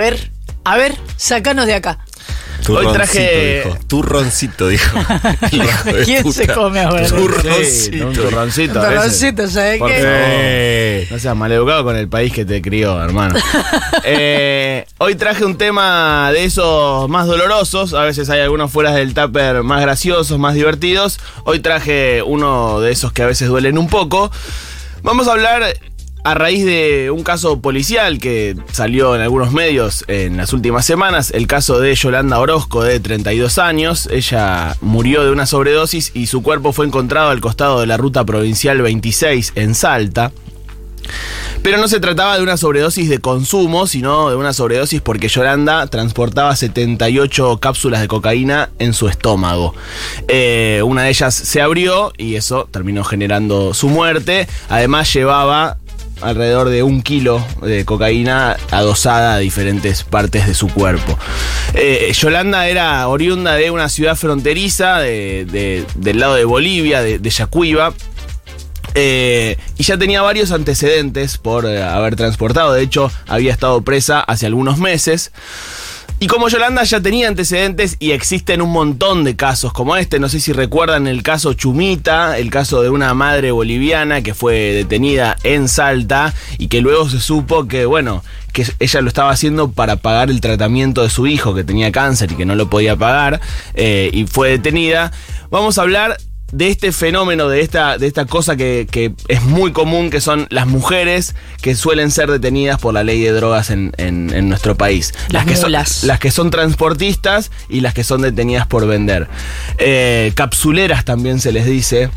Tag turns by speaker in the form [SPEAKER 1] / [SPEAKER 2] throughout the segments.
[SPEAKER 1] ver, a ver, sacanos de acá.
[SPEAKER 2] Hoy
[SPEAKER 3] Turroncito,
[SPEAKER 2] traje-
[SPEAKER 3] dijo. Turroncito, dijo. Hijo de
[SPEAKER 1] ¿Quién se come ahora?
[SPEAKER 2] Sí,
[SPEAKER 3] Turroncito.
[SPEAKER 2] un turroncito. a veces.
[SPEAKER 1] Torroncito, ¿sabes
[SPEAKER 2] Por
[SPEAKER 1] qué?
[SPEAKER 2] favor.
[SPEAKER 3] Eh.
[SPEAKER 2] No seas maleducado con el país que te crió, hermano. Eh, hoy traje un tema de esos más dolorosos. A veces hay algunos fuera del tupper más graciosos, más divertidos. Hoy traje uno de esos que a veces duelen un poco. Vamos a hablar a raíz de un caso policial que salió en algunos medios en las últimas semanas. El caso de Yolanda Orozco, de 32 años. Ella murió de una sobredosis y su cuerpo fue encontrado al costado de la ruta provincial 26 en Salta. Pero no se trataba de una sobredosis de consumo, sino de una sobredosis porque Yolanda transportaba 78 cápsulas de cocaína en su estómago. Eh, una de ellas se abrió y eso terminó generando su muerte. Además llevaba alrededor de un kilo de cocaína adosada a diferentes partes de su cuerpo. Eh, Yolanda era oriunda de una ciudad fronteriza de- de- del lado de Bolivia, de, de Yacuiba. Eh, y ya tenía varios antecedentes por eh, haber transportado. De hecho, había estado presa hace algunos meses. Y como Yolanda ya tenía antecedentes y existen un montón de casos como este, no sé si recuerdan el caso Chumita, el caso de una madre boliviana que fue detenida en Salta y que luego se supo que, bueno, que ella lo estaba haciendo para pagar el tratamiento de su hijo que tenía cáncer y que no lo podía pagar eh, y fue detenida. Vamos a hablar de este fenómeno, de esta, de esta cosa que, que es muy común, que son las mujeres que suelen ser detenidas por la ley de drogas en, en- en nuestro país.
[SPEAKER 1] Las
[SPEAKER 2] que son, las que son transportistas y las que son detenidas por vender. Eh, capsuleras también se les dice.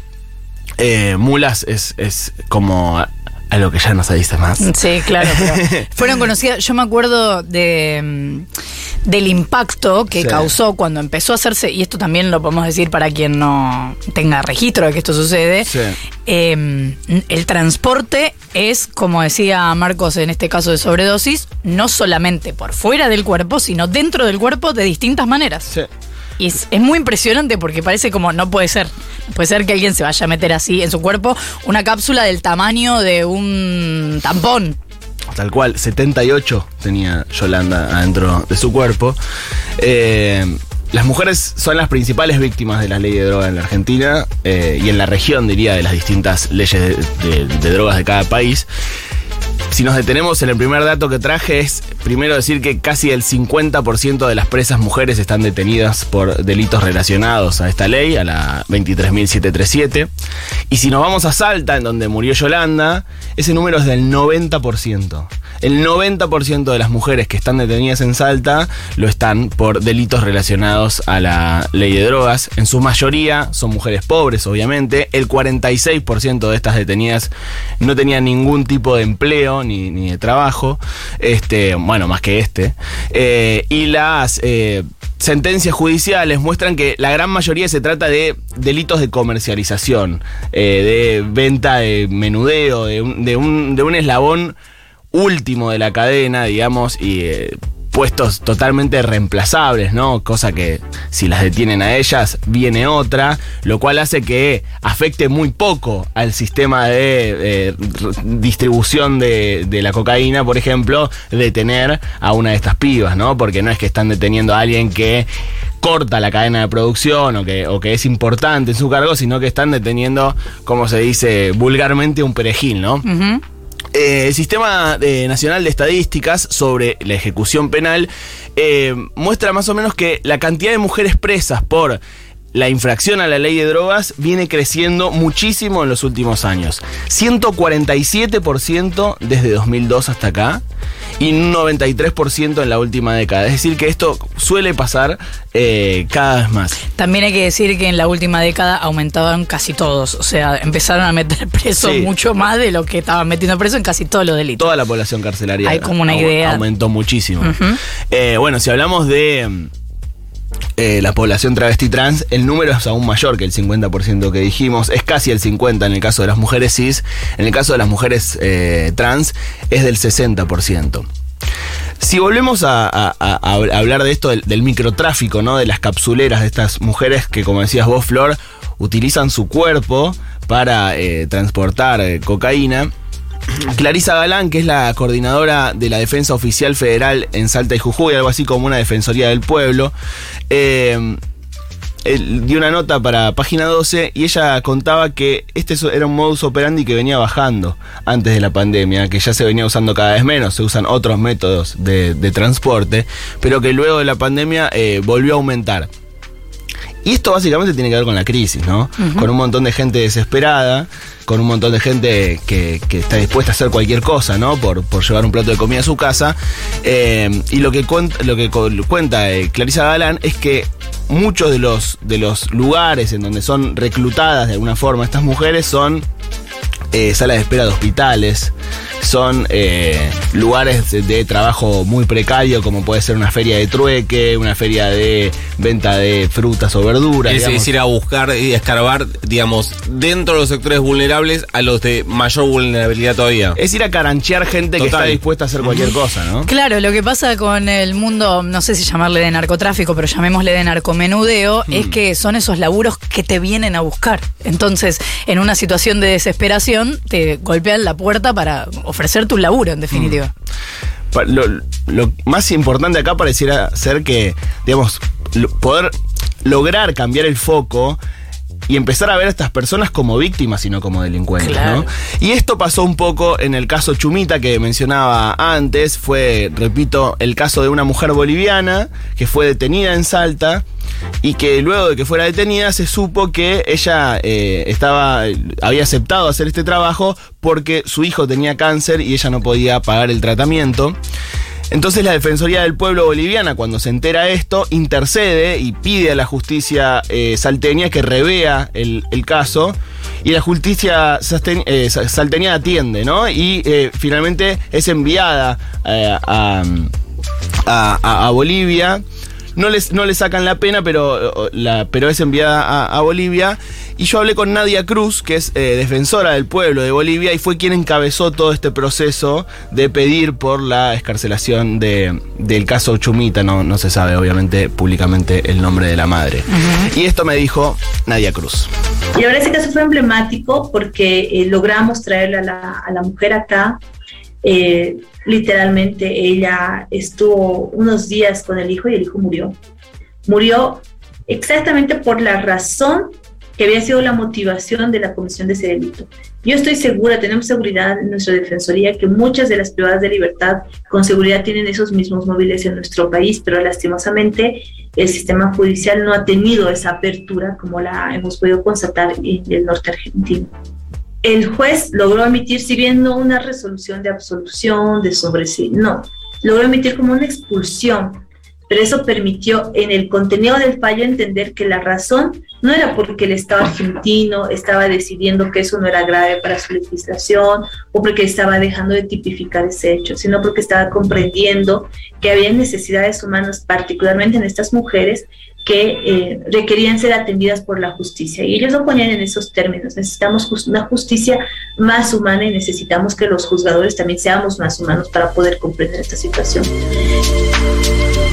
[SPEAKER 2] Eh, mulas es, es como algo que ya no se dice más.
[SPEAKER 1] Sí, claro. pero fueron conocidas. Yo me acuerdo de, mm, del impacto que
[SPEAKER 2] Sí.
[SPEAKER 1] causó cuando empezó a hacerse, y esto también lo podemos decir para quien no tenga registro de que esto sucede.
[SPEAKER 2] Sí.
[SPEAKER 1] eh, el transporte es, como decía Marcos en este caso de sobredosis, no solamente por fuera del cuerpo, sino dentro del cuerpo de distintas maneras.
[SPEAKER 2] Sí.
[SPEAKER 1] Y es, es muy impresionante porque parece como no puede ser. Puede ser que alguien se vaya a meter así en su cuerpo una cápsula del tamaño de un tampón.
[SPEAKER 2] Tal cual, 78 tenía Yolanda adentro de su cuerpo. Eh, las mujeres son las principales víctimas de la ley de droga en la Argentina eh, y en la región, diría, de las distintas leyes de drogas de cada país. Si nos detenemos en el primer dato que traje es primero decir que casi el 50% de las presas mujeres están detenidas por delitos relacionados a esta ley, a la 23.737. Y si nos vamos a Salta, en donde murió Yolanda, ese número es del 90%. El 90% de las mujeres que están detenidas en Salta lo están por delitos relacionados a la ley de drogas. En su mayoría son mujeres pobres, obviamente. El 46% de estas detenidas no tenían ningún tipo de empleo ni, de trabajo. Este, bueno, más que este. Eh, y las eh, sentencias judiciales muestran que la gran mayoría se trata de delitos de comercialización, eh, de venta de menudeo, de un, de un, de un eslabón último de la cadena, digamos, y eh, puestos totalmente reemplazables, ¿no? Cosa que si las detienen a ellas, viene otra, lo cual hace que afecte muy poco al sistema de eh, distribución de, la cocaína, por ejemplo, detener a una de estas pibas, ¿no? Porque no es que están deteniendo a alguien que corta la cadena de producción o que, o que es importante en su cargo, sino que están deteniendo, como se dice vulgarmente, un perejil, ¿no? Eh, el Sistema eh, Nacional de Estadísticas sobre la ejecución penal eh, muestra más o menos que la cantidad de mujeres presas por la infracción a la ley de drogas viene creciendo muchísimo en los últimos años. 147% desde 2002 hasta acá y un 93% en la última década. Es decir, que esto suele pasar eh, cada vez más.
[SPEAKER 1] También hay que decir que en la última década aumentaban casi todos. O sea, empezaron a meter preso
[SPEAKER 2] Sí.
[SPEAKER 1] mucho más de lo que estaban metiendo preso en casi todos los delitos.
[SPEAKER 2] Toda la población carcelaria
[SPEAKER 1] Hay como una idea.
[SPEAKER 2] aumentó muchísimo. Eh, bueno, si hablamos de mm, eh, la población travesti trans, el número es aún mayor que el 50% que dijimos. Es casi el 50% en el caso de las mujeres cis. En el caso de las mujeres eh, trans es del 60%. Si volvemos a, hablar de esto, del, microtráfico, ¿no? De las capsuleras de estas mujeres que, como decías vos, Flor, utilizan su cuerpo para eh, transportar cocaína. Clarisa Galán, que es la coordinadora de la Defensa Oficial Federal en Salta y Jujuy, algo así como una Defensoría del Pueblo, eh, dio una nota para página 12 y ella contaba que este era un modus operandi que venía bajando antes de la pandemia, que ya se venía usando cada vez menos, se usan otros métodos de, de transporte, pero que luego de la pandemia eh, volvió a aumentar. Y esto básicamente tiene que ver con la crisis, ¿no? Con un montón de gente desesperada, con un montón de gente que, que está dispuesta a hacer cualquier cosa, ¿no? Por, por llevar un plato de comida a su casa. Eh, y lo que, cuenta, lo que cuenta eh, Clarisa Galán es que muchos de los, de los lugares en donde son reclutadas de alguna forma estas mujeres son eh, salas de espera de hospitales, son eh, lugares de, de trabajo muy precario, como puede ser una feria de trueque, una feria de venta de frutas o verduras.
[SPEAKER 3] Es decir, a buscar y a escarbar, digamos, dentro de los sectores vulnerables a los de mayor vulnerabilidad todavía.
[SPEAKER 2] Es ir a caranchear gente que está dispuesta a hacer cualquier cosa, ¿no?
[SPEAKER 1] Claro, lo que pasa con el mundo, no sé si llamarle de narcotráfico, pero llamémosle de narcomenudeo, es que son esos laburos que te vienen a buscar. Entonces, en una situación de desesperación, te golpean la puerta para ofrecerte un laburo, en definitiva.
[SPEAKER 2] Pa- Lo, lo más importante acá pareciera ser que, digamos, poder lograr cambiar el foco y empezar a ver a estas personas como víctimas y no como delincuentes,
[SPEAKER 1] Claro.
[SPEAKER 2] ¿no? Y esto pasó un poco en el caso Chumita que mencionaba antes, fue, repito, el caso de una mujer boliviana que fue detenida en Salta y que luego de que fuera detenida se supo que ella eh, estaba había aceptado hacer este trabajo porque su hijo tenía cáncer y ella no podía pagar el tratamiento. Entonces la Defensoría del Pueblo Boliviana, cuando se entera esto, intercede y pide a la justicia eh, salteña que revea el, caso. Y la justicia eh, sa- salteña atiende, ¿no? Y eh, finalmente es enviada a- a Bolivia. No les, no le sacan la pena, pero, la, pero es enviada a, a Bolivia. Y yo hablé con Nadia Cruz, que es eh, defensora del pueblo de Bolivia, y fue quien encabezó todo este proceso de pedir por la escarcelación de, del caso Chumita. No, no se sabe, obviamente, públicamente el nombre de la madre. Y esto me dijo Nadia Cruz.
[SPEAKER 4] Y ahora ese caso fue emblemático porque eh, logramos traerle a la, a la mujer acá. Eh, literalmente ella estuvo unos días con el hijo y el hijo murió. Murió exactamente por la razón que había sido la motivación de la comisión de ese delito. Yo estoy segura, tenemos seguridad en nuestra defensoría que muchas de las privadas de libertad con seguridad tienen esos mismos móviles en nuestro país, pero lastimosamente el sistema judicial no ha tenido esa apertura como la hemos podido constatar en el norte argentino. El juez logró emitir, si bien no una resolución de absolución, de sobreseimiento, no, logró emitir como una expulsión, pero eso permitió en el contenido del fallo entender que la razón no era porque el Estado argentino estaba decidiendo que eso no era grave para su legislación o porque estaba dejando de tipificar ese hecho, sino porque estaba comprendiendo que había necesidades humanas, particularmente en estas mujeres, que eh, requerían ser atendidas por la justicia. Y ellos lo ponían en esos términos. Necesitamos just- una justicia más humana y necesitamos que los juzgadores también seamos más humanos para poder comprender esta situación.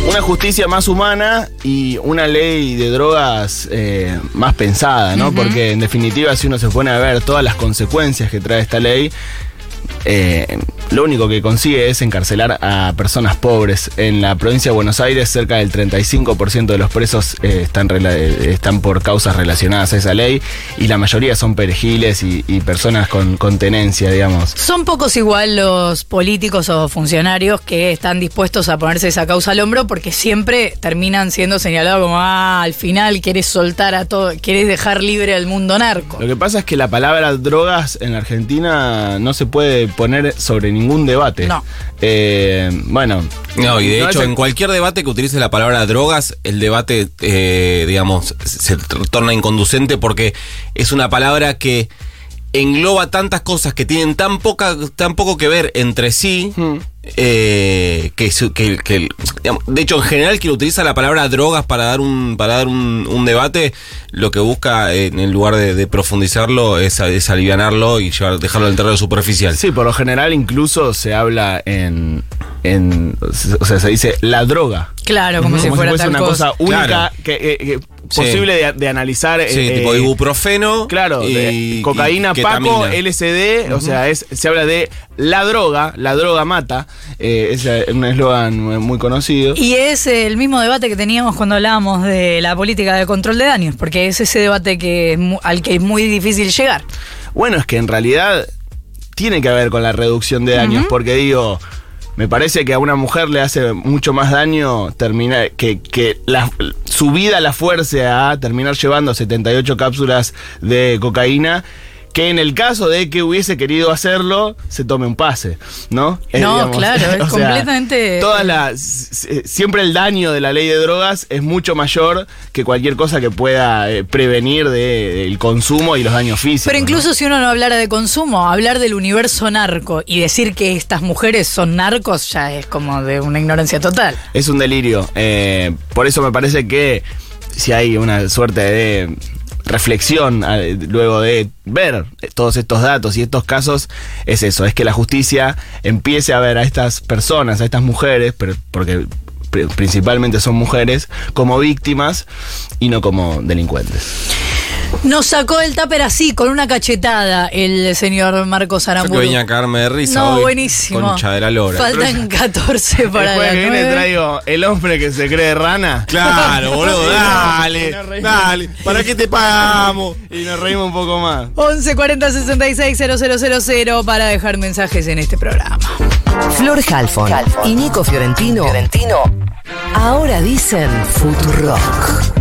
[SPEAKER 2] Una justicia más humana y una ley de drogas eh, más pensada, ¿no? Porque en definitiva, si uno se pone a ver todas las consecuencias que trae esta ley, eh, lo único que consigue es encarcelar a personas pobres. En la provincia de Buenos Aires, cerca del 35% de los presos eh, están, eh, están por causas relacionadas a esa ley y la mayoría son perejiles y, y personas con, con tenencia, digamos.
[SPEAKER 1] Son pocos igual los políticos o funcionarios que están dispuestos a ponerse esa causa al hombro porque siempre terminan siendo señalados como, ah, al final quieres soltar a todo, quieres dejar libre al mundo narco.
[SPEAKER 2] Lo que pasa es que la palabra drogas en la Argentina no se puede poner sobre ningún debate.
[SPEAKER 1] No.
[SPEAKER 2] Eh, bueno.
[SPEAKER 3] No, y de
[SPEAKER 2] no
[SPEAKER 3] hecho, en cualquier debate que utilice la palabra drogas, el debate, eh, digamos, se torna inconducente porque es una palabra que engloba tantas cosas que tienen tan poca tan poco que ver entre sí
[SPEAKER 2] Hmm.
[SPEAKER 3] Eh, que, que- que- de hecho en general quien utiliza la palabra drogas para dar un para dar un, debate lo que busca en lugar de, profundizarlo es, es alivianarlo y dejarlo en el terreno superficial.
[SPEAKER 2] Sí, por lo general incluso se habla en, en, o sea, se dice la droga.
[SPEAKER 1] Claro, como si
[SPEAKER 2] Como si
[SPEAKER 1] fuera
[SPEAKER 2] fuese
[SPEAKER 1] tal
[SPEAKER 2] una cosa, única
[SPEAKER 3] Claro.
[SPEAKER 2] que, eh, que
[SPEAKER 3] Sí.
[SPEAKER 2] posible de, de analizar.
[SPEAKER 3] Sí,
[SPEAKER 2] eh,
[SPEAKER 3] tipo
[SPEAKER 2] eh,
[SPEAKER 3] ibuprofeno.
[SPEAKER 2] Claro,
[SPEAKER 3] y-
[SPEAKER 2] de
[SPEAKER 3] y
[SPEAKER 2] cocaína, Paco. LSD, o sea, es, se habla de la droga, la droga mata, eh, es un eslogan muy conocido.
[SPEAKER 1] Y es el mismo debate que teníamos cuando hablábamos de la política de control de daños, porque es ese debate que al que es muy difícil llegar.
[SPEAKER 2] Bueno, es que en realidad tiene que ver con la reducción de daños, porque digo, me parece que a una mujer le hace mucho más daño terminar que, que la- su vida la fuerce a terminar llevando 78 cápsulas de cocaína. Que en el caso de que hubiese querido hacerlo, se tome un pase, ¿no?
[SPEAKER 1] No, claro, es
[SPEAKER 2] o sea,
[SPEAKER 1] completamente-
[SPEAKER 2] Todas las, siempre el daño de la ley de drogas es mucho mayor que cualquier cosa que pueda eh, prevenir de- del consumo y los daños físicos.
[SPEAKER 1] Pero
[SPEAKER 2] ¿no?
[SPEAKER 1] incluso si uno no hablara de consumo, hablar del universo narco y decir que estas mujeres son narcos ya es como de una ignorancia total.
[SPEAKER 2] Es un delirio. eh, por eso me parece que si hay una suerte de reflexión eh, luego de ver todos estos datos y estos casos, es eso, es que la justicia empiece a ver a estas personas, a estas mujeres, porque pri- principalmente son mujeres, como víctimas y no como delincuentes.
[SPEAKER 1] Nos sacó el tupper así, con una cachetada, el señor Marcos
[SPEAKER 3] Yo que
[SPEAKER 1] Aramburu.
[SPEAKER 3] venía a caerme de risa.
[SPEAKER 1] No,
[SPEAKER 3] hoy.
[SPEAKER 1] buenísimo.
[SPEAKER 3] Concha de la lora.
[SPEAKER 1] Faltan 14 para
[SPEAKER 2] Después
[SPEAKER 1] las
[SPEAKER 2] que viene
[SPEAKER 1] 9.
[SPEAKER 2] traigo el hombre que se cree rana.
[SPEAKER 3] Claro, boludo, dale, dale. ¿Para qué te pagamos?
[SPEAKER 2] Y nos reímos un poco más.
[SPEAKER 1] 11 40 66 000 para dejar mensajes en este programa.
[SPEAKER 5] Flor Halfon y Nico Fiorentino. Ahora dicen Futurock.